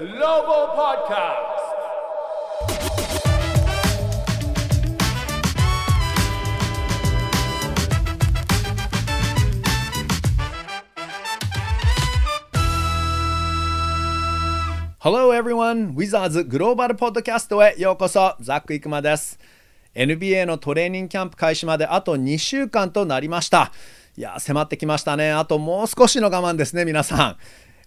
Global Podcast. Hello everyone! Wizards グローバルポッドキャストへようこそ。ザック・イクマです。NBA のトレーニングキャンプ開始まであと2週間となりました。いや迫ってきましたね。あともう少しの我慢ですね皆さん。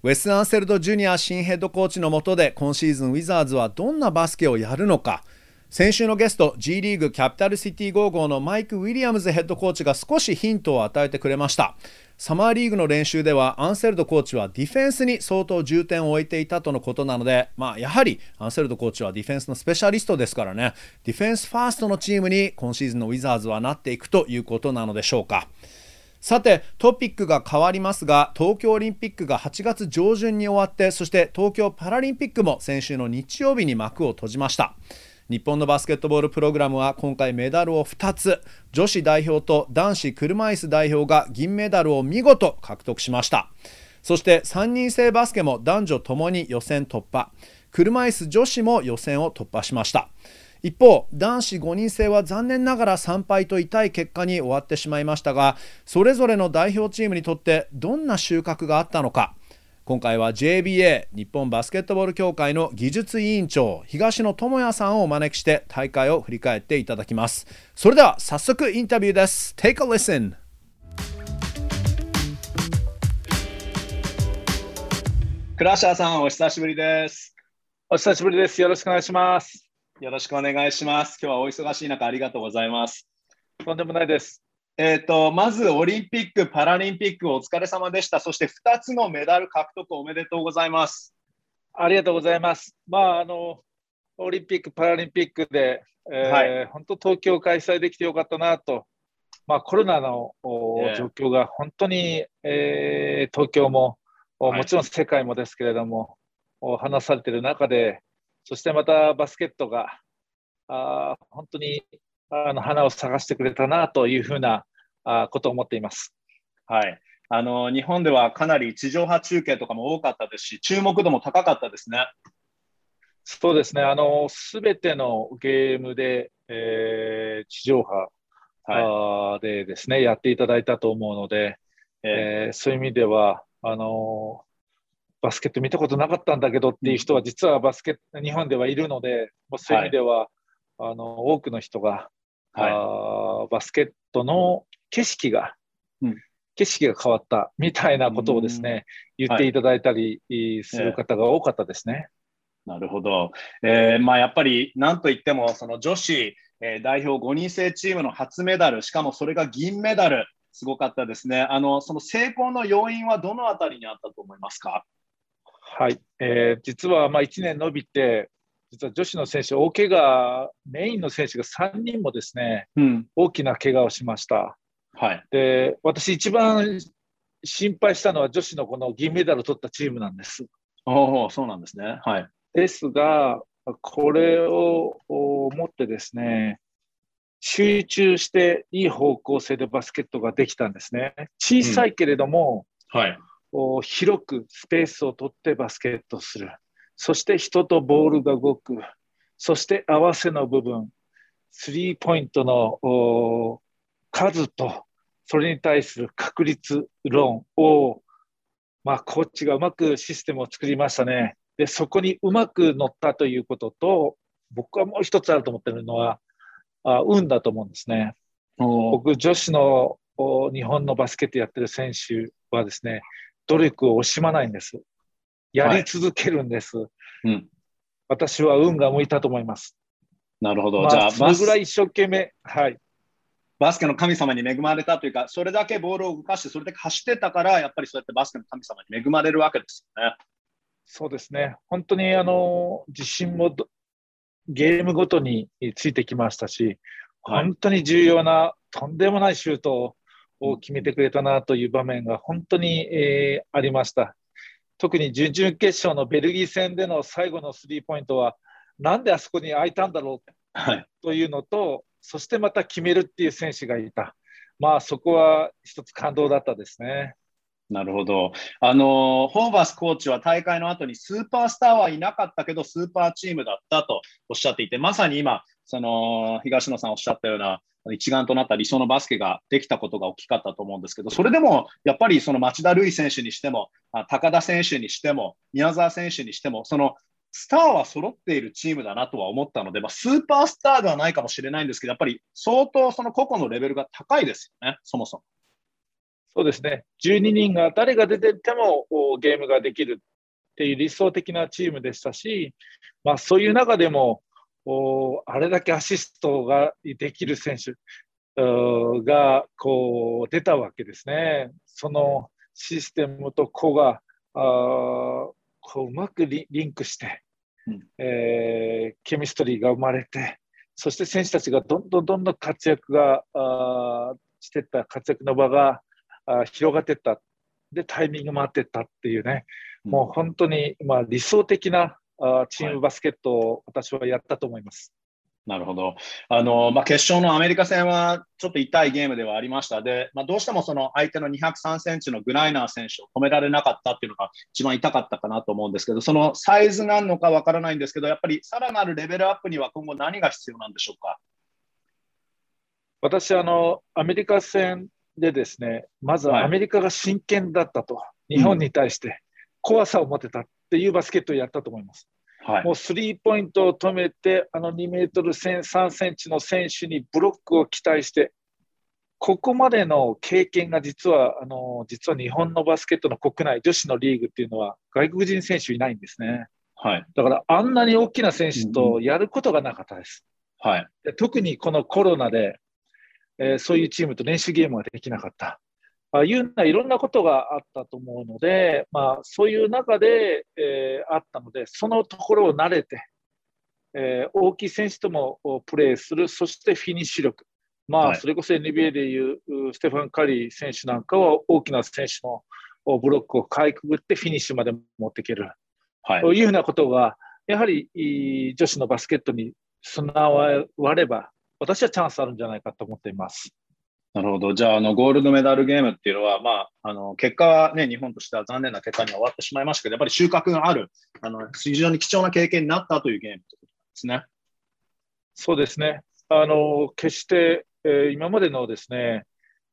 ウェス・アンセルド・ジュニア新ヘッドコーチの下で今シーズンウィザーズはどんなバスケをやるのか。先週のゲスト G リーグキャピタルシティ55のマイク・ウィリアムズヘッドコーチが少しヒントを与えてくれました。サマーリーグの練習ではアンセルドコーチはディフェンスに相当重点を置いていたとのことなので、まあ、やはりアンセルドコーチはディフェンスのスペシャリストですからね。ディフェンスファーストのチームに今シーズンのウィザーズはなっていくということなのでしょうか。さてトピックが変わりますが東京オリンピックが8月上旬に終わってそして東京パラリンピックも先週の日曜日に幕を閉じました。日本のバスケットボールプログラムは今回メダルを2つ女子代表と男子車椅子代表が銀メダルを見事獲得しました。そして3人制バスケも男女ともに予選突破。車椅子女子も予選を突破しました。一方男子5人制は残念ながら3敗と痛い結果に終わってしまいましたがそれぞれの代表チームにとってどんな収穫があったのか。今回は JBA 日本バスケットボール協会の技術委員長東野智也さんをお招きして大会を振り返っていただきます。それでは早速インタビューです。Take a listen. クラッシャーさんお久しぶりです。お久しぶりです。よろしくお願いしますよろしくお願いします。今日はお忙しい中ありがとうございます。とんでもないです。えーと、まずオリンピック・パラリンピックお疲れ様でした。そして2つのメダル獲得おめでとうございます。ありがとうございます。まあ、あのオリンピック・パラリンピックで、えー、はい、本当東京開催できてよかったなと、まあ、コロナの、状況が本当に、えー、東京も、もちろん世界もですけれども、話されている中で、そしてまたバスケットがあ本当にあの花を探してくれたなというふうなあことを思っています。はい。あの日本ではかなり地上波中継とかも多かったですし、注目度も高かったですね。そうですね、あのべてのゲームで、えー、地上波、はい、でですねやっていただいたと思うので、えー、そういう意味ではあのバスケット見たことなかったんだけどっていう人は実はバスケット日本ではいるので、もうそういう意味では、はい、あの多くの人がはい、あバスケットの景色が、うん、景色が変わったみたいなことをですね、言っていただいたりする方が多かったですね。なるほど。えー、まあ、やっぱりなんといっても、その女子、えー、代表5人制チームの初メダル、しかもそれが銀メダル、すごかったですね。あのその成功の要因はどのあたりにあったと思いますか？はい、えー、実はまあ1年伸びて、実は女子の選手、大怪我、メインの選手が3人もですね、うん、大きな怪我をしました。はい、で私、一番心配したのは女子のこの銀メダルを取ったチームなんです。おそうなんですね、はい、ですが、これを持ってですね、集中していい方向性でバスケットができたんですね。小さいけれども、うん、はい、広くスペースを取ってバスケットする。そして人とボールが動く。そして合わせの部分。スリーポイントの数と、それに対する確率論を、まあ、コーチがうまくシステムを作りましたね。で、そこにうまく乗ったということと、僕はもう一つあると思ってるのは、あ運だと思うんですね。僕、女子の日本のバスケットやってる選手はですね、努力を惜しまないんです。やり続けるんです。はい、うん、私は運が向いたと思います。なるほど。まあ、じゃあ、それぐらい一生懸命、はい。バスケの神様に恵まれたというか、それだけボールを動かして、それだけ走ってたから、やっぱりそうやってバスケの神様に恵まれるわけですよね。そうですね。本当にあの自信もゲームごとについてきましたし、本当に重要な、とんでもないシュートを決めてくれたなという場面が本当に、えー、ありました。特に準々決勝のベルギー戦での最後のスリーポイントは、なんであそこに空いたんだろう？というのと、はい、そしてまた決めるっていう選手がいた。まあそこは一つ感動だったですね。なるほど。あの、ホーバスコーチは大会の後にスーパースターはいなかったけど、スーパーチームだったとおっしゃっていて、まさに今、その東野さんおっしゃったような一丸となった理想のバスケができたことが大きかったと思うんですけど、それでもやっぱりその町田瑠唯選手にしても、高田選手にしても、宮澤選手にしても、そのスターは揃っているチームだなとは思ったので、まあ、スーパースターではないかもしれないんですけど、やっぱり相当その個々のレベルが高いですよね、そもそも。そうですね、12人が誰が出ててもゲームができるっていう理想的なチームでしたし、まあ、そういう中でもあれだけアシストができる選手がこう出たわけですね。そのシステムと子があこううまくリンクして、うん、えー、ケミストリーが生まれて、そして選手たちがどんどんどんどん活躍があしていった活躍の場があ広がっていった。で、タイミングも合っていったっていうね、うん、もう本当に、まあ、理想的なあチームバスケットを私はやったと思います。なるほど。あの、まあ、決勝のアメリカ戦はちょっと痛いゲームではありました。で、まあ、どうしてもその相手の203センチのグライナー選手を止められなかったっていうのが一番痛かったかなと思うんですけど、そのサイズなのかわからないんですけど、やっぱりさらなるレベルアップには今後何が必要なんでしょうか？私、あの、アメリカ戦でですね、まずアメリカが真剣だったと、はい、日本に対して怖さを持てたっていうバスケットをやったと思います。はい、もうスリーポイントを止めて、あの2メートル3センチの選手にブロックを期待して、ここまでの経験が実は、あの実は日本のバスケットの国内、女子のリーグっていうのは、外国人選手いないんですね。はい、だから、あんなに大きな選手とやることがなかったです。はい、で特にこのコロナで、えー、そういうチームと練習ゲームができなかった。あいうようないろんなことがあったと思うので、まあ、そういう中で、えー、あったので、そのところを慣れて、えー、大きい選手ともプレーする、そしてフィニッシュ力、まあ、はい、それこそ NBA でいうステファン・カリー選手なんかは大きな選手のブロックをかいくぐってフィニッシュまで持っていける、はい、というふうなことが、やはり女子のバスケットに備われば、私はチャンスあるんじゃないかと思っています。なるほど。じゃあ、あの、ゴールドメダルゲームっていうのは、まあ、あの、結果はね、日本としては残念な結果には終わってしまいましたけど、やっぱり収穫がある、あの、非常に貴重な経験になったというゲームということですね。そうですね。あの、決して、えー、今までのですね、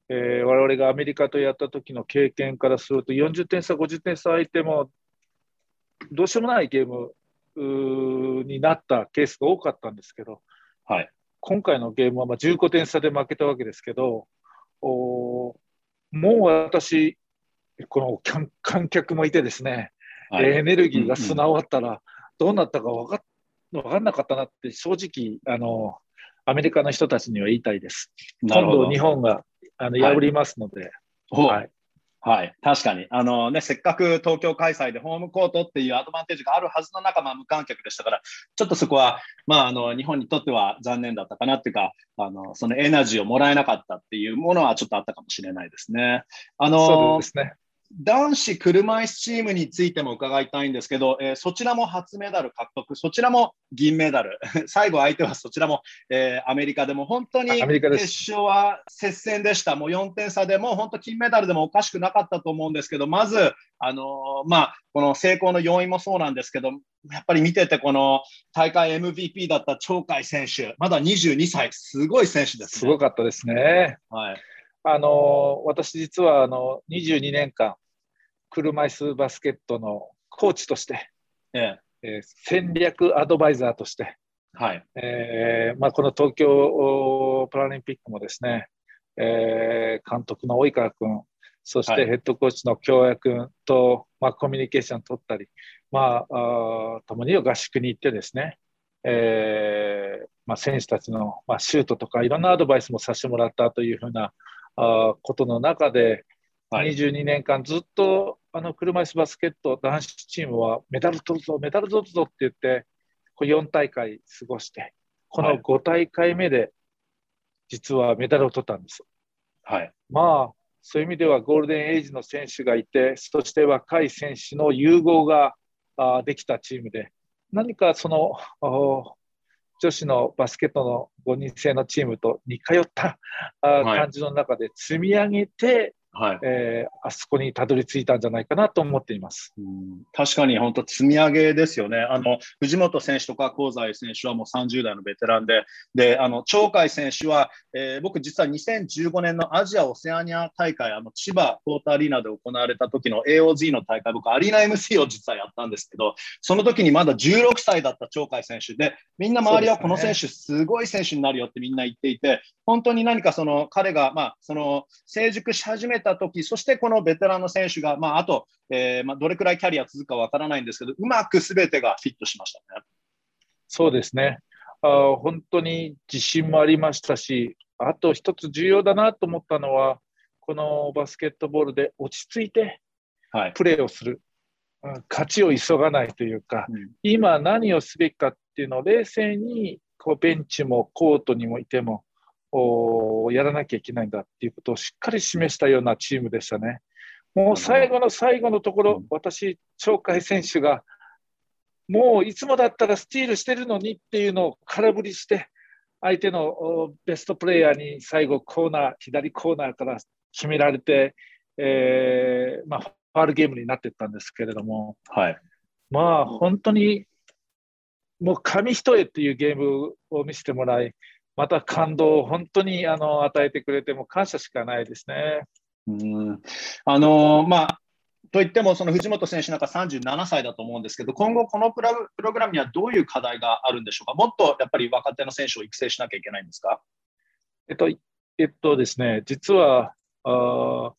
えー、我々がアメリカとやった時の経験からすると、40点差、50点差相手も、どうしようもないゲームになったケースが多かったんですけど、はい、今回のゲームはまあ15点差で負けたわけですけど、おもう私、この観客もいてですね、はい、エネルギーが備わったら、どうなったか分か分かんなかったなって、正直あの、アメリカの人たちには言いたいです。今度、日本があの破りますので、はい、はい、はい、確かに。あのね、せっかく東京開催でホームコートっていうアドバンテージがあるはずの中、まあ、無観客でしたから、ちょっとそこは、まあ、あの日本にとっては残念だったかなっていうか、あのそのエナジーをもらえなかったっていうものはちょっとあったかもしれないですね。あのそうですね。男子車椅子チームについても伺いたいんですけど、えー、そちらも初メダル獲得、そちらも銀メダル、最後相手はそちらも、えー、アメリカでも本当に決勝は接戦でした、もう4点差でも本当金メダルでもおかしくなかったと思うんですけど、まず、あのー、まあ、この成功の要因もそうなんですけど、やっぱり見てて、この大会 MVP だった鳥海選手、まだ22歳、すごい選手です、ね、すごかったですね。はい。あの私、実はあの22年間、車椅子バスケットのコーチとして、ええ。ー、戦略アドバイザーとして、はい。えーまあ、この東京パラリンピックもですね、えー、監督の及川君、そしてヘッドコーチの京也君と、まあ、コミュニケーションを取ったり、まあ、あ共に合宿に行ってですね、えーまあ、選手たちの、まあ、シュートとかいろんなアドバイスもさせてもらったというふうなあことの中で、はい、22年間ずっとあの車椅子バスケット男子チームはメダル取るぞ、メダル取るぞって言って、こ4大会過ごして、この5大会目で実はメダルを取ったんです。はい、まあ、そういう意味ではゴールデンエイジの選手がいて、そして若い選手の融合があできたチームで、何かその女子のバスケットの5人制のチームと似通った、はい、感じの中で積み上げて、はい。えー、あそこにたどり着いたんじゃないかなと思っています。うん、確かに本当、積み上げですよね。あの藤本選手とか香西選手はもう30代のベテランで、であの鳥海選手は、えー、僕、実は2015年のアジア・オセアニア大会、あの千葉ポーターアリーナで行われた時の AOZ の大会、僕、アリーナ MC を実はやったんですけど、その時にまだ16歳だった鳥海選手。で、みんな周りはこの選手、すごい選手になるよってみんな言っていて、本当に何かその彼が、まあ、その成熟し始めた時そしてこのベテランの選手が、まあ、あと、えーまあ、どれくらいキャリア続くかわからないんですけど、うまくすべてがフィットしましたね。そうですねあ。本当に自信もありましたし、あと一つ重要だなと思ったのは、このバスケットボールで落ち着いてプレーをする、はい、勝ちを急がないというか、うん、今何をすべきかっていうのを冷静にこうベンチもコートにもいてもやらなきゃいけないんだっていうことをしっかり示したようなチームでしたね。もう最後の最後のところ、私、鳥海選手が、もういつもだったらスティールしてるのにっていうのを空振りして、相手のベストプレーヤーに最後、コーナー、左コーナーから決められて、えーまあ、ファールゲームになっていったんですけれども、はい、まあ本当にもう紙一重っていうゲームを見せてもらい、また感動を本当にあの与えてくれても感謝しかないですね。うんあのまあといっても、その藤本選手なんか37歳だと思うんですけど、今後、このプログラムにはどういう課題があるんでしょうか、もっとやっぱり若手の選手を育成しなきゃいけないんですか？えっとえっとですね、実はあこ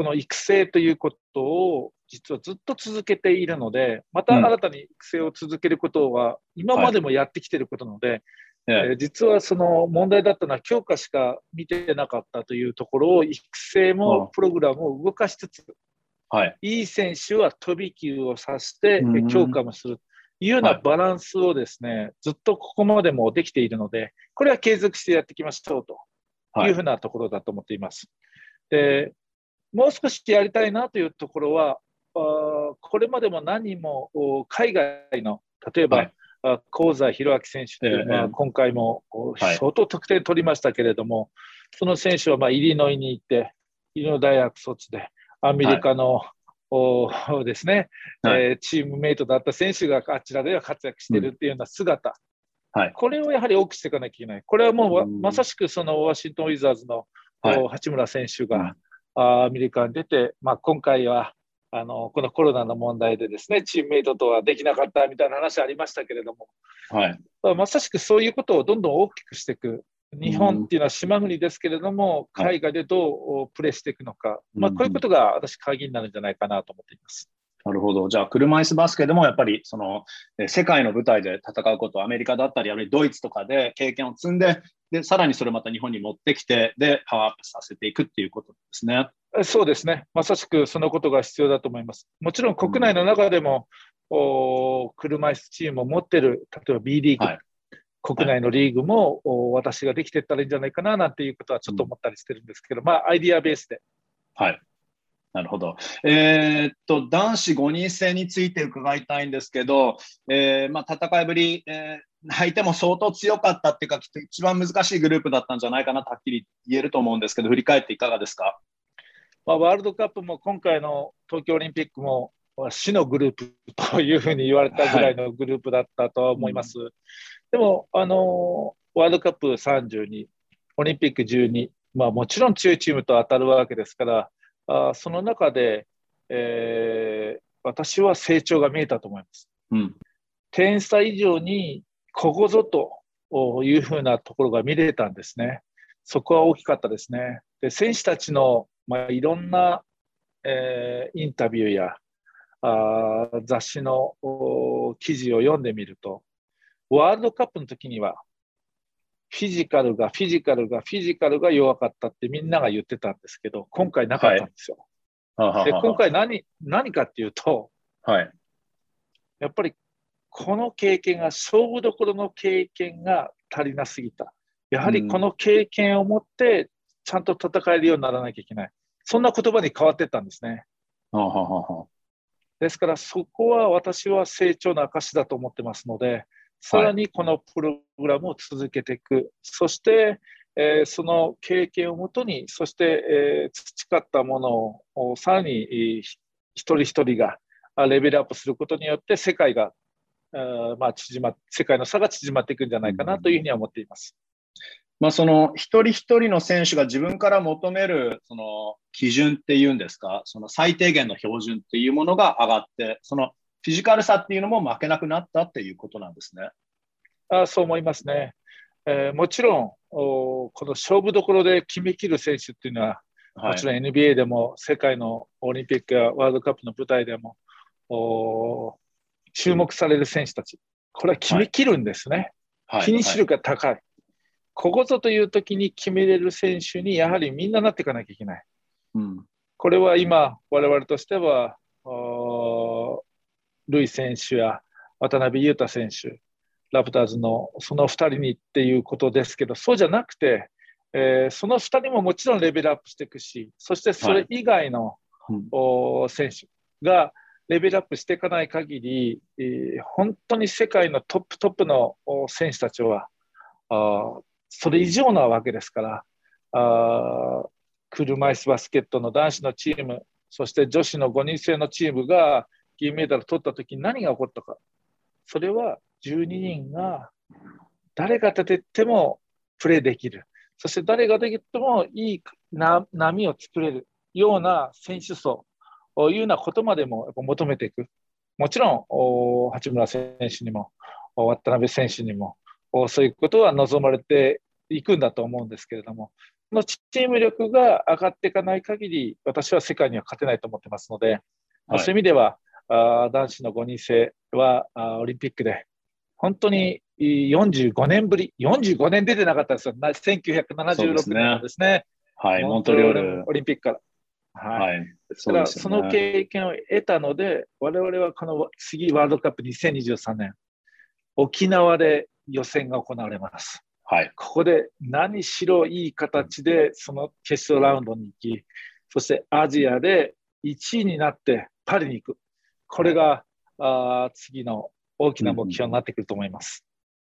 の育成ということを実はずっと続けているので、また新たに育成を続けることは、今までもやってきていることなので、えー、実はその問題だったのは強化しか見てなかったというところを育成もプログラムを動かしつつ、はい、いい選手は飛び級をさせて強化もするというようなバランスをですね、はい、ずっとここまでもできているので、これは継続してやっていきましょうとい。うふうなところだと思っています。でもう少しやりたいなというところは、あこれまでも何人も海外の例えば、はい香西宏明選手という、まあ、今回も相当得点取りましたけれども、はい、その選手はまあイリノイに行って、イリノイ大学卒で、アメリカの、はい。おですね、はい、えー、チームメイトだった選手があちらでは活躍しているっていうような姿、うん。はい、これをやはり多くしていかなきゃいけない。これはもう、うん、まさしくそのワシントン・ウィザーズの、はい、八村選手が、うん、アメリカに出て、まあ、今回はあのこのコロナの問題でですねチームメイトとはできなかったみたいな話ありましたけれども、はい、まさしくそういうことをどんどん大きくしていく。日本っていうのは島国ですけれども、うん、海外でどうプレーしていくのか、まあ、こういうことが私、鍵になるんじゃないかなと思っています。なるほど。じゃあ、車椅子バスケでもやっぱりその世界の舞台で戦うこと、アメリカだったり、あるいはドイツとかで経験を積んで、でさらにそれをまた日本に持ってきて、で、パワーアップさせていくっていうことですね。そうですね。まさしくそのことが必要だと思います。もちろん国内の中でも、うん、お車椅子チームを持ってる、例えば B リーグ、はい、国内のリーグも、はい、私ができていったらいいんじゃないかななんていうことはちょっと思ったりしてるんですけど、うん、まあ、アイディアベースで。はい。なるほど。えー、っと、男子5人制について伺いたいんですけど、えー、まあ、戦いぶり、えー、相手も相当強かったっていうか、一番難しいグループだったんじゃないかなとはっきり言えると思うんですけど、振り返っていかがですか？まあ、ワールドカップも今回の東京オリンピックも死のグループというふうに言われたぐらいのグループだったとは思います。はい、でも、あのワールドカップ32、オリンピック12、まあ、もちろん強いチームと当たるわけですから、あその中で、えー、私は成長が見えたと思います。うん、点差以上にここぞというふうなところが見れたんですね。そこは大きかったですね。で選手たちの、まあ、いろんな、えー、インタビューやあ雑誌の記事を読んでみると、ワールドカップの時には、フィジカルが、フィジカルが、フィジカルが弱かったってみんなが言ってたんですけど、今回なかったんですよ。はい、で今回何何かっていうと、はい、やっぱりこの経験が、勝負どころの経験が足りなすぎた。やはりこの経験を持って、ちゃんと戦えるようにならなきゃいけない。そんな言葉に変わっていったんですね。ですから、そこは私は成長の証だと思ってますので、さらにこのプログラムを続けていく、そして、えー、その経験をもとに、そして、えー、培ったものをさらに一人一人がレベルアップすることによって、世界が、あまあ、縮ま世界の差が縮まっていくんじゃないかなというふうには思っています。まあ、その一人一人の選手が自分から求めるその基準っていうんですか、その最低限の標準っていうものが上がって、そのフィジカルさっていうのも負けなくなったっていうことなんですね。あそう思いますね。えー、もちろんお、この勝負どころで決めきる選手っていうのは、はい、もちろん NBA でも世界のオリンピックやワールドカップの舞台でもお注目される選手たち、これは決めきるんですね。はい、フィニッシュ力が高い。はい、ここぞという時に決めれる選手にやはりみんななっていかなきゃいけない。うん、これは今、我々としては、ルイ選手や渡辺裕太選手、ラプターズのその2人にっていうことですけど、そうじゃなくて、えー、その2人ももちろんレベルアップしていくし、そしてそれ以外の、はい、選手がレベルアップしていかない限り、えー、本当に世界のトップトップの選手たちは、あそれ以上なわけですから、あ車椅子バスケットの男子のチーム、そして女子の5人制のチームが銀メダル取ったときに何が起こったか。それは12人が誰が立ててもプレーできる。そして誰ができてもいい波を作れるような選手層というようなことまでも求めていく。もちろん、八村選手にも、渡辺選手にも、そういうことは望まれていくんだと思うんですけれども、このチーム力が上がっていかない限り、私は世界には勝てないと思ってますので、はい、そういう意味では、あ男子の5人制はあオリンピックで本当に45年ぶり、45年出てなかったんですよ、1976年ですね。はい、モントリオール。オリンピックから。はい。はい、その経験を得たので、我々はこの次ワールドカップ2023年、沖縄で予選が行われます。はい。ここで何しろいい形でその決勝ラウンドに行き、そしてアジアで1位になってパリに行く。これが、あ次の大きな目標になってくると思います。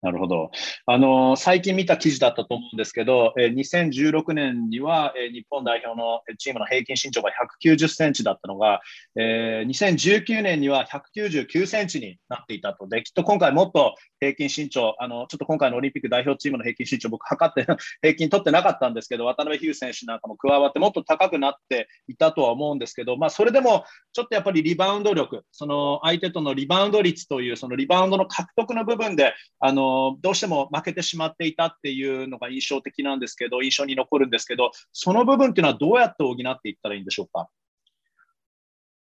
なるほど。あの、最近見た記事だったと思うんですけど、え2016年には、え日本代表のチームの平均身長が190センチだったのが、え、2019年には199センチになっていたと。で、きっと今回もっと平均身長、あの、ちょっと今回のオリンピック代表チームの平均身長、僕測って 平均取ってなかったんですけど、渡辺比喩選手なんかも加わってもっと高くなっていたとは思うんですけど、まあ、それでもちょっとやっぱりリバウンド力、その相手とのリバウンド率という、そのリバウンドの獲得の部分で、あの、どうしても負けてしまっていたっていうのが印象的なんですけど、印象に残るんですけど、その部分っていうのはどうやって補っていったらいいんでしょうか？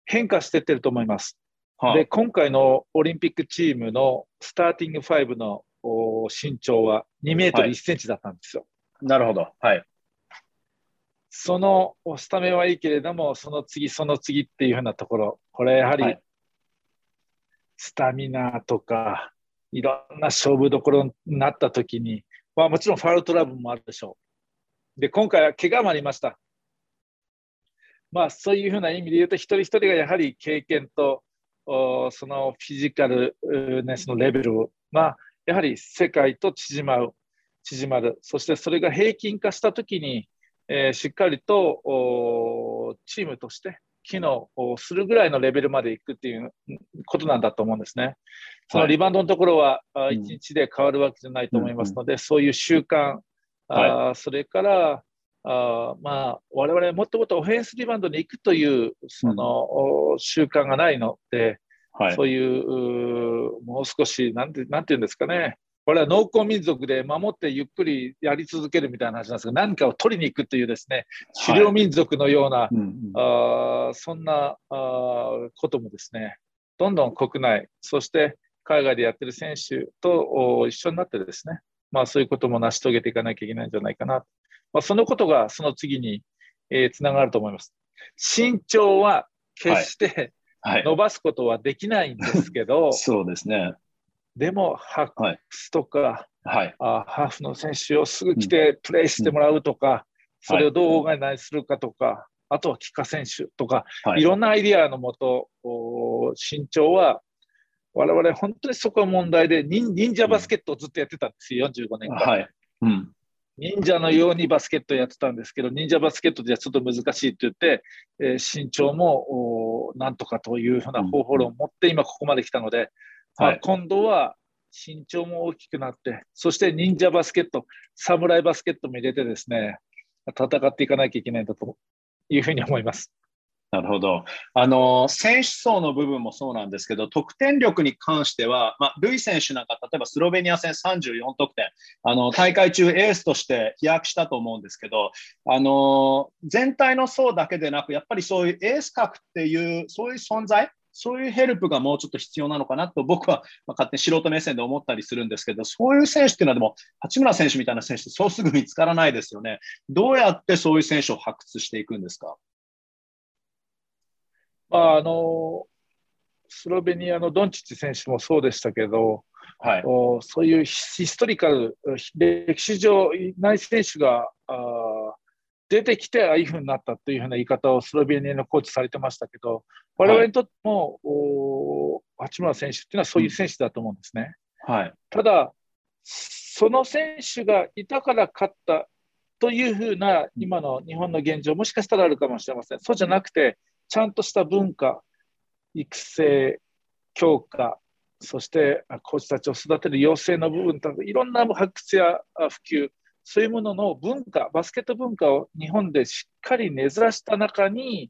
変化してってると思います。はあ、で今回のオリンピックチームのスターティング5の身長は2メートル1センチだったんですよ。はい、なるほど。はい。そのスタメンはいいけれども、その次、その次っていうふうなところ、これやはり、スタミナとか、いろんな勝負どころになった時に、まあ、もちろんファウルトラブルもあるでしょう。で、今回は怪我もありました。まあ、そういうふうな意味で言うと、一人一人がやはり経験と、そのフィジカルネスのレベルを、まあ、やはり世界と縮まる、縮まる。そしてそれが平均化したときに、えー、しっかりとチームとして機能するぐらいのレベルまでいくっていうことなんだと思うんですね。そのリバウンドのところは、はい、1日で変わるわけじゃないと思いますので、うん、そういう習慣、はい、あそれからあまあ、我々もっともっとオフェンスリバウンドに行くというその、うん、習慣がないので、はい、そういうもう少しなんて、なんていうんですかね、これは農耕民族で守ってゆっくりやり続けるみたいな話なんですが、何かを取りに行くというですね、狩猟民族のような、はいうんあそんなあこともですね、どんどん国内、そして海外でやってる選手と一緒になってですね、まあ、そういうことも成し遂げていかなきゃいけないんじゃないかな。まあ、そのことがその次に、えー、つながると思います。身長は決して伸ばすことはできないんですけど、はいはい、そうですね。でも、ハックスとか、はい、あハーフの選手をすぐ来てプレーしてもらうとか、うん、それをどうオーガナイズするかとか、あとは帰化選手とか、い、ろんなアイディアのもと、身長は我々本当にそこは問題で忍、忍者バスケットをずっとやってたんですよ、45年間。はい。うん、忍者のようにバスケットやってたんですけど、忍者バスケットではちょっと難しいって言って、えー、身長もなんとかというふうな方法論を持って今ここまで来たので、はい、今度は身長も大きくなって、そして忍者バスケット、侍バスケットも入れてですね、戦っていかなきゃいけないんだというふうに思います。なるほど。あの、選手層の部分もそうなんですけど、得点力に関しては、まあ、ルイ選手なんか、例えばスロベニア戦34得点、あの、大会中エースとして飛躍したと思うんですけど、あの、全体の層だけでなく、やっぱりそういうエース格っていう、そういう存在、そういうヘルプがもうちょっと必要なのかなと僕は勝手に素人目線で思ったりするんですけど、そういう選手っていうのはでも、八村選手みたいな選手ってそうすぐ見つからないですよね。どうやってそういう選手を発掘していくんですか？まあ、あのスロベニアのドンチッチ選手もそうでしたけど、はい、おそういうヒストリカル、歴史上いない選手があ出てきて、ああいうふうになったというふうな言い方をスロベニアのコーチされてましたけど、我々にとっても、はい、お八村選手っていうのはそういう選手だと思うんですね。はい、ただ、その選手がいたから勝ったというふうな今の日本の現状、もしかしたらあるかもしれません。そうじゃなくて、ちゃんとした文化、育成、強化、そしてコーチたちを育てる養成の部分といろんな発掘や普及、そういうものの文化、バスケット文化を日本でしっかり根ざした中に、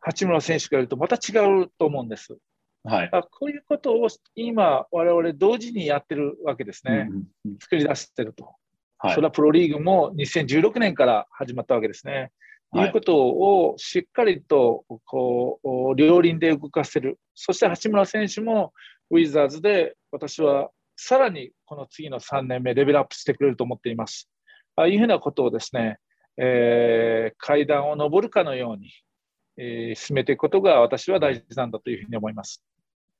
八村選手がいるとまた違うと思うんです。はい、こういうことを今、我々同時にやってるわけですね、うんうん、作り出してると、はい、それはプロリーグも2016年から始まったわけですね。い。うことをしっかりとこう両輪で動かせる、そして八村選手もウィザーズで私はさらにこの次の3年目、レベルアップしてくれると思っています。ああいうふうなことをですね、えー、階段を上るかのように、えー、進めていくことが私は大事なんだというふうに思います。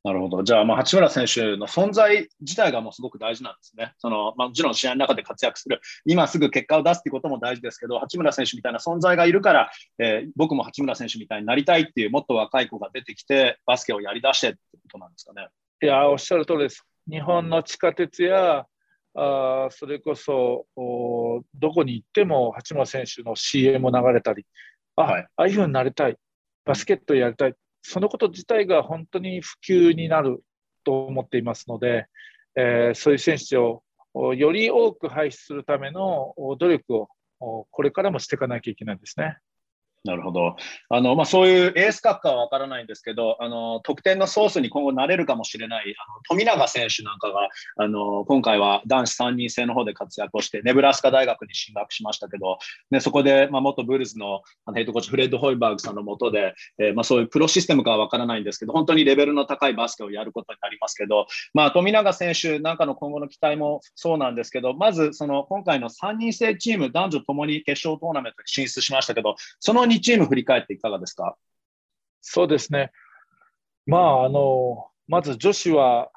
なるほど。じゃあ、まあ、八村選手の存在自体がもうすごく大事なんですね。その、まあ、もちろん試合の中で活躍する、今すぐ結果を出すっていうことも大事ですけど、八村選手みたいな存在がいるから、えー、僕も八村選手みたいになりたいっていう、もっと若い子が出てきて、バスケをやりだしてってことなんですかね。いや、おっしゃる通りです。日本の地下鉄や、あそれこそおどこに行っても八村選手の CM も流れたり、あ、はい、ああいうふうになりたい、バスケットやりたい、そのこと自体が本当に普及になると思っていますので、えー、そういう選手をより多く輩出するための努力をこれからもしていかなきゃいけないですね。なるほど。あの、まあ、そういうエース格かはわからないんですけど、あの、得点のソースに今後なれるかもしれない、あの富永選手なんかが、あの、今回は男子3人制の方で活躍をして、ネブラスカ大学に進学しましたけど、ね、そこで、まあ、元ブルーズのあのヘッドコーチ、フレッド・ホイバーグさんのもとで、えー、まあ、そういうプロシステムかはわからないんですけど、本当にレベルの高いバスケをやることになりますけど、まあ、富永選手なんかの今後の期待もそうなんですけど、まず、その、今回の3人制チーム、男女ともに決勝トーナメントに進出しましたけど、その2チーム振り返っていかがですか？そうですね。まあ、あの、まず女子は、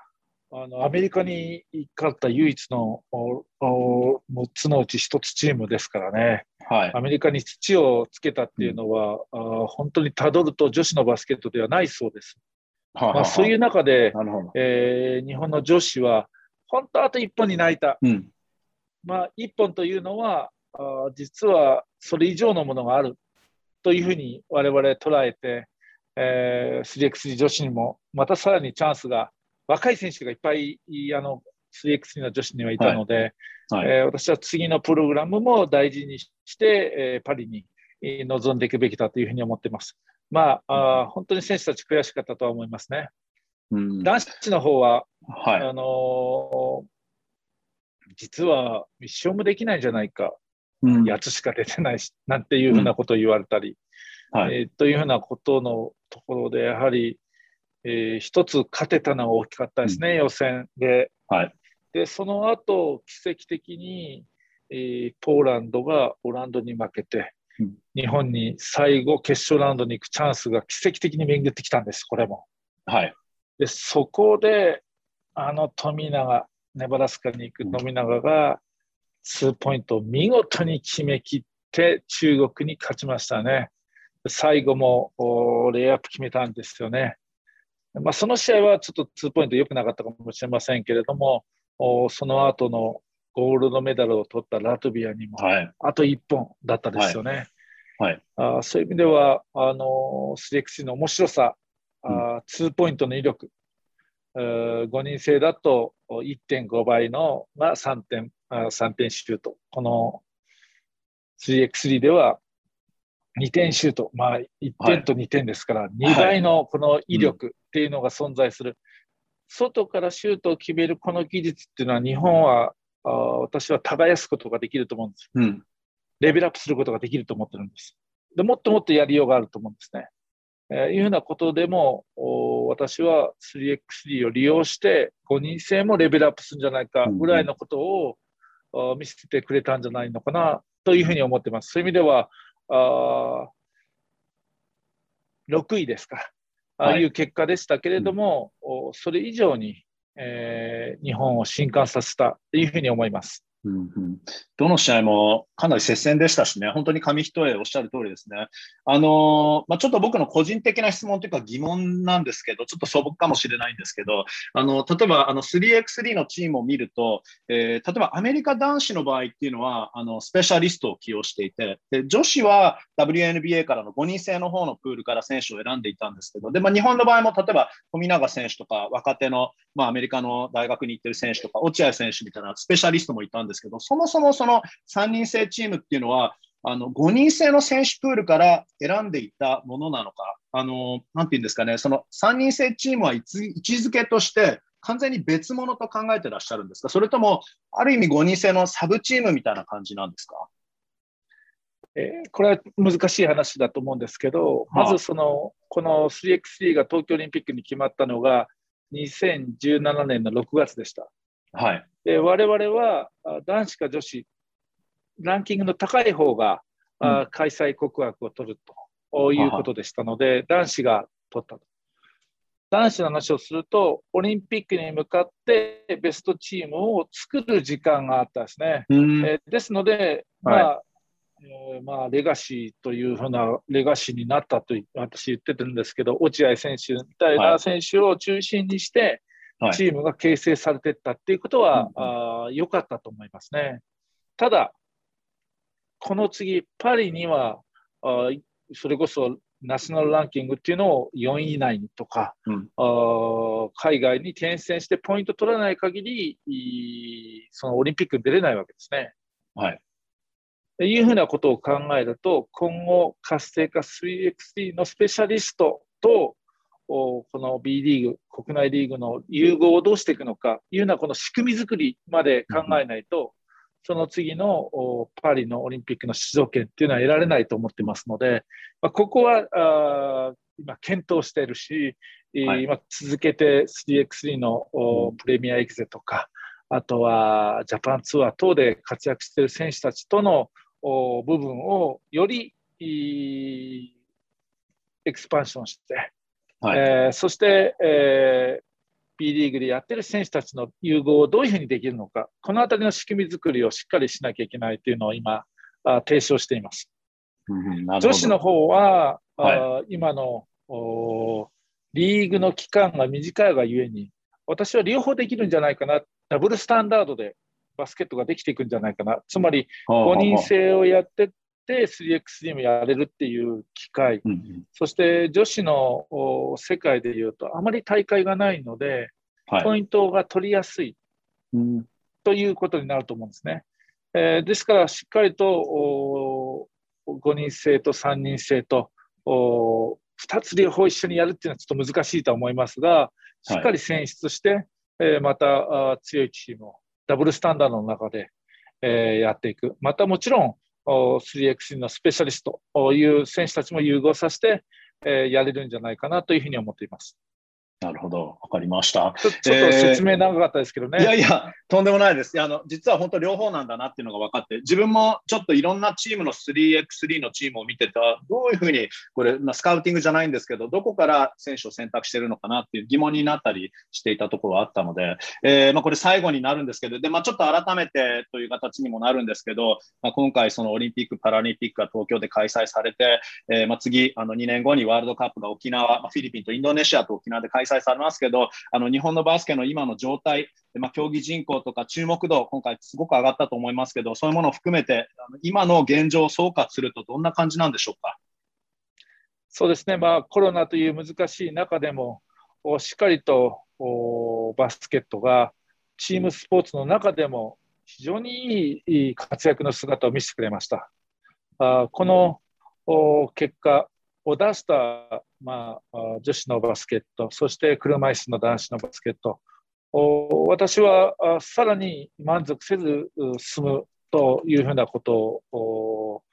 あのアメリカに勝った唯一の6つのうち1つチームですからね、はい、アメリカに土をつけたっていうのは、うん、本当にたどると女子のバスケットではないそうです。はあまあ、そういう中で、えー、日本の女子は、本当あと1本に泣いた、うん、まあ、1本というのはあ、実はそれ以上のものがあるというふうに我々捉えて、えー、3x3 女子にもまたさらにチャンスが若い選手がいっぱいあの 3x3 の女子にはいたので、はいはい、えー、私は次のプログラムも大事にして、えー、パリに臨んでいくべきだというふうに思っています。まあ、あ本当に選手たち悔しかったとは思いますね。うん、男子の方は、はい、あのー、実はミッションもできないんじゃないかやつしか出てないし、なんていうふうなことを言われたり、うんはい、えー、というふうなことのところで、やはり、えー、一つ勝てたのが大きかったですね、うん、予選で。はい、で、その後奇跡的に、えー、ポーランドがオランダに負けて、うん、日本に最後、決勝ラウンドに行くチャンスが奇跡的に巡ってきたんです、これも。はい、でそこで、あの富永、ネバラスカに行く富永が、2ポイントを見事に決めきって中国に勝ちましたね。最後もレイアップ決めたんですよね。まあ、その試合はちょっと2ポイント良くなかったかもしれませんけれども、その後のゴールドメダルを取ったラトビアにも、あと1本だったですよね。はい、あそういう意味では、あの 3x の面白さ、うん、あ2ポイントの威力、5人制だと1.5倍のが3点 ,3 点シュート。この 3x3 では2点シュート、まあ、1点と2点ですから、2倍のこの威力っていうのが存在する、外からシュートを決めるこの技術っていうのは、日本はあ私は耕すことができると思うんです、うん。レベルアップすることができると思ってるんです。でもっともっとやりようがあると思うんですね。えー、いうふうなことでも、私は 3x3 を利用して、5人制もレベルアップするんじゃないかぐらいのことを見せてくれたんじゃないのかなというふうに思ってます。そういう意味では、あ6位ですか、ああいう結果でしたけれども、はい、それ以上に、えー、日本を震撼させたというふうに思います。うんうん、どの試合もかなり接戦でしたしね、本当に紙一重おっしゃる通りですね。あのまあ、ちょっと僕の個人的な質問というか疑問なんですけど、ちょっと素朴かもしれないんですけど、あの例えばあの 3x3 のチームを見ると、えー、例えばアメリカ男子の場合っていうのは、あのスペシャリストを起用していて、で女子は WNBA からの5人制の方のプールから選手を選んでいたんですけど、でまあ、日本の場合も例えば富永選手とか若手の、まあ、アメリカの大学に行ってる選手とか、落合選手みたいなスペシャリストもいたんですけど、そもそもその3人制チームっていうのは、あの5人制の選手プールから選んでいたものなのか、あのなんていうんですかね、その3人制チームは位置づけとして完全に別物と考えてらっしゃるんですか、それともある意味5人制のサブチームみたいな感じなんですか？えー、これは難しい話だと思うんですけど、まずその、この 3x3 が東京オリンピックに決まったのが2017年の6月でした。はい、で我々は男子か女子、ランキングの高い方が、うん、開催告白を取るということでしたので、男子が取ったと。男子の話をすると、オリンピックに向かってベストチームを作る時間があったんですね。えー、ですので、まあ、はいえー、まあ、レガシーというふうなレガシーになったと私言ってるんですけど、落合選手みたいな選手を中心にして、チームが形成されていったっていうことは、はい、良かったと思いますね。ただ、この次、パリには、あそれこそナショナルランキングっていうのを4位以内にとか、うん、あ海外に転戦してポイント取らない限りそのオリンピックに出れないわけですね。はい。いうふうなことを考えると、今後、活性化 3x3 のスペシャリストと、この B リーグ、国内リーグの融合をどうしていくのかいうようなこの仕組み作りまで考えないと、その次のパリのオリンピックの出場権っていうのは得られないと思ってますので、まあ、ここはあ今検討しているし、はい、今続けて 3x3 のプレミアエクゼとか、あとはジャパンツアー等で活躍している選手たちとの部分をよりエクスパンションして、はい、えー、そして、えー、B リーグでやってる選手たちの融合をどういうふうにできるのか、このあたりの仕組み作りをしっかりしなきゃいけないというのを今、あ提唱しています。うん、女子の方は、はい、今のリーグの期間が短いがゆえに、私は両方できるんじゃないかな、ダブルスタンダードでバスケットができていくんじゃないかな、つまり5人制をやって、3x3 もやれるっていう機会、うんうん、そして女子の世界でいうと、あまり大会がないので、はい、ポイントが取りやすい、うん、ということになると思うんですね。えー、ですから、しっかりと5人制と3人制と2つ両方一緒にやるっていうのはちょっと難しいと思いますが、しっかり選出して、はい、えー、また強いチームをダブルスタンダードの中で、えー、やっていく。またもちろん、3x のスペシャリストという選手たちも融合させて、やれるんじゃないかなというふうに思っています。なるほど、わかりました。ちょっと説明長かったですけどね。えー、いやいや、とんでもないです。あの実は本当両方なんだなっていうのが分かって、自分もちょっといろんなチームの 3x3 のチームを見てた、どういうふうに、これ、まあ、スカウティングじゃないんですけど、どこから選手を選択してるのかなっていう疑問になったりしていたところはあったので、えー、まあ、これ最後になるんですけど、でまあ、ちょっと改めてという形にもなるんですけど、まあ、今回、そのオリンピック・パラリンピックが東京で開催されて、えー、まあ、次、あの2年後にワールドカップが沖縄、まあ、フィリピンとインドネシアと沖縄で開催されますけど、あの日本のバスケの今の状態、まあ、競技人口とか注目度、今回すごく上がったと思いますけど、そういうものを含めて、あの今の現状を総括すると、どんな感じなんでしょうか？そうですね、まあ、コロナという難しい中でも、しっかりとバスケットがチームスポーツの中でも非常にいい活躍の姿を見せてくれました。あこの結果を出した、まあ、女子のバスケット、そして車椅子の男子のバスケット、私はさらに満足せず進むというふうなことを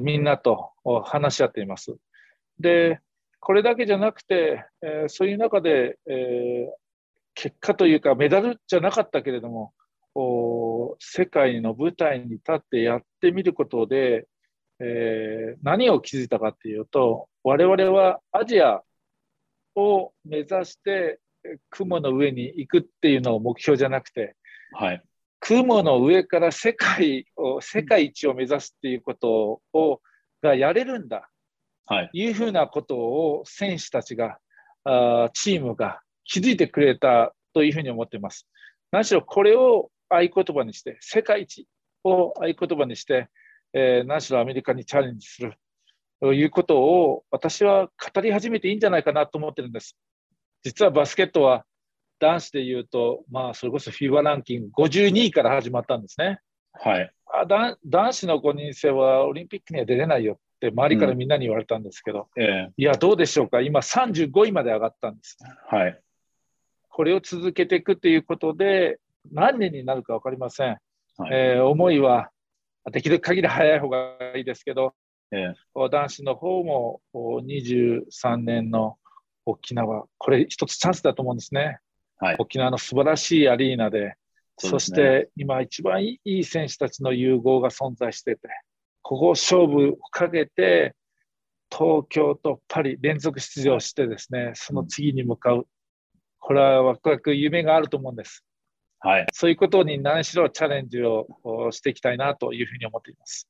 みんなと話し合っています。で、これだけじゃなくて、そういう中で、結果というかメダルじゃなかったけれども、世界の舞台に立ってやってみることで、えー、何を気づいたかっていうと、我々はアジアを目指して雲の上に行くっていうのを目標じゃなくて、はい、雲の上から世界を世界一を目指すっていうことをがやれるんだ、はい、いうふうなことを選手たちがあチームが気づいてくれたというふうに思っています。何しろこれを合言葉にして、世界一を合言葉にして、えー、何しろアメリカにチャレンジするということを私は語り始めていいんじゃないかなと思ってるんです。実はバスケットは男子でいうと、まあ、それこそ FIBA ランキング52位から始まったんですね。はい、あ男子の5人制はオリンピックには出れないよって周りからみんなに言われたんですけど、うんえいや、どうでしょうか、今35位まで上がったんです。はい、これを続けていくということで、何年になるか分かりません。はい、えー、思いはできる限り早い方がいいですけど、えー、男子の方も23年の沖縄、これ一つチャンスだと思うんですね。はい、沖縄の素晴らしいアリーナで、そ、ね,、して今一番いい選手たちの融合が存在してて、ここ勝負をかけて、東京とパリ連続出場してですね、その次に向かう。これはワクワク夢があると思うんです。はい、そういうことに何しろチャレンジをしていきたいなというふうに思っています。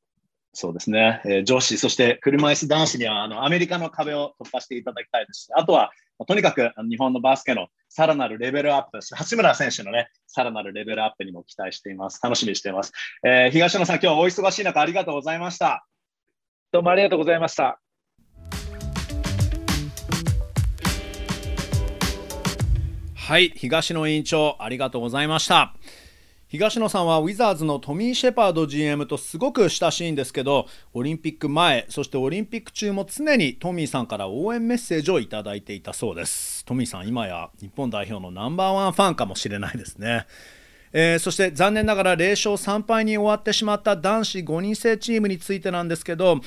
そうですね、えー、女子、そして車椅子男子にはあのアメリカの壁を突破していただきたいですし、あとはとにかく日本のバスケのさらなるレベルアップ、八村選手のね、さらなるレベルアップにも期待しています。楽しみにしています。えー、東野さん、今日はお忙しい中、ありがとうございました。どうもありがとうございました。はい、東野委員長、ありがとうございました。東野さんはウィザーズのトミー・シェパード GM とすごく親しいんですけどオリンピック前そしてオリンピック中も常にトミーさんから応援メッセージをいただいていたそうですトミーさん今や日本代表のナンバーワンファンかもしれないですねえー、そして残念ながら0勝3敗に終わってしまった男子5人制チームについてなんですけど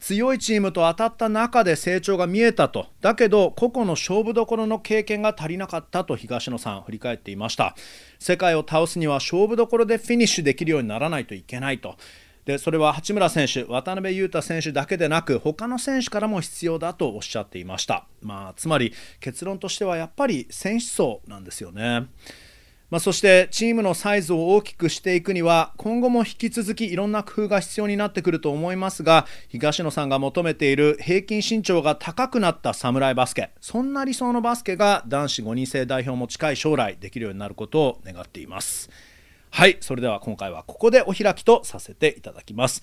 強いチームと当たった中で成長が見えたと。だけど個々の勝負どころの経験が足りなかったと東野さん振り返っていました。世界を倒すには勝負どころでフィニッシュできるようにならないといけないと。でそれは八村選手、渡辺裕太選手だけでなく他の選手からも必要だとおっしゃっていました、まあ、つまり結論としてはやっぱり選手層なんですよね。まあ、そしてチームのサイズを大きくしていくには今後も引き続きいろんな工夫が必要になってくると思いますが東野さんが求めている平均身長が高くなった侍バスケそんな理想のバスケが男子5人制代表も近い将来できるようになることを願っていますはいそれでは今回はここでお開きとさせていただきます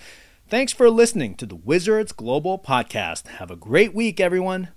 Thanks for listening to the Wizards Global Podcast. Have a great week, everyone.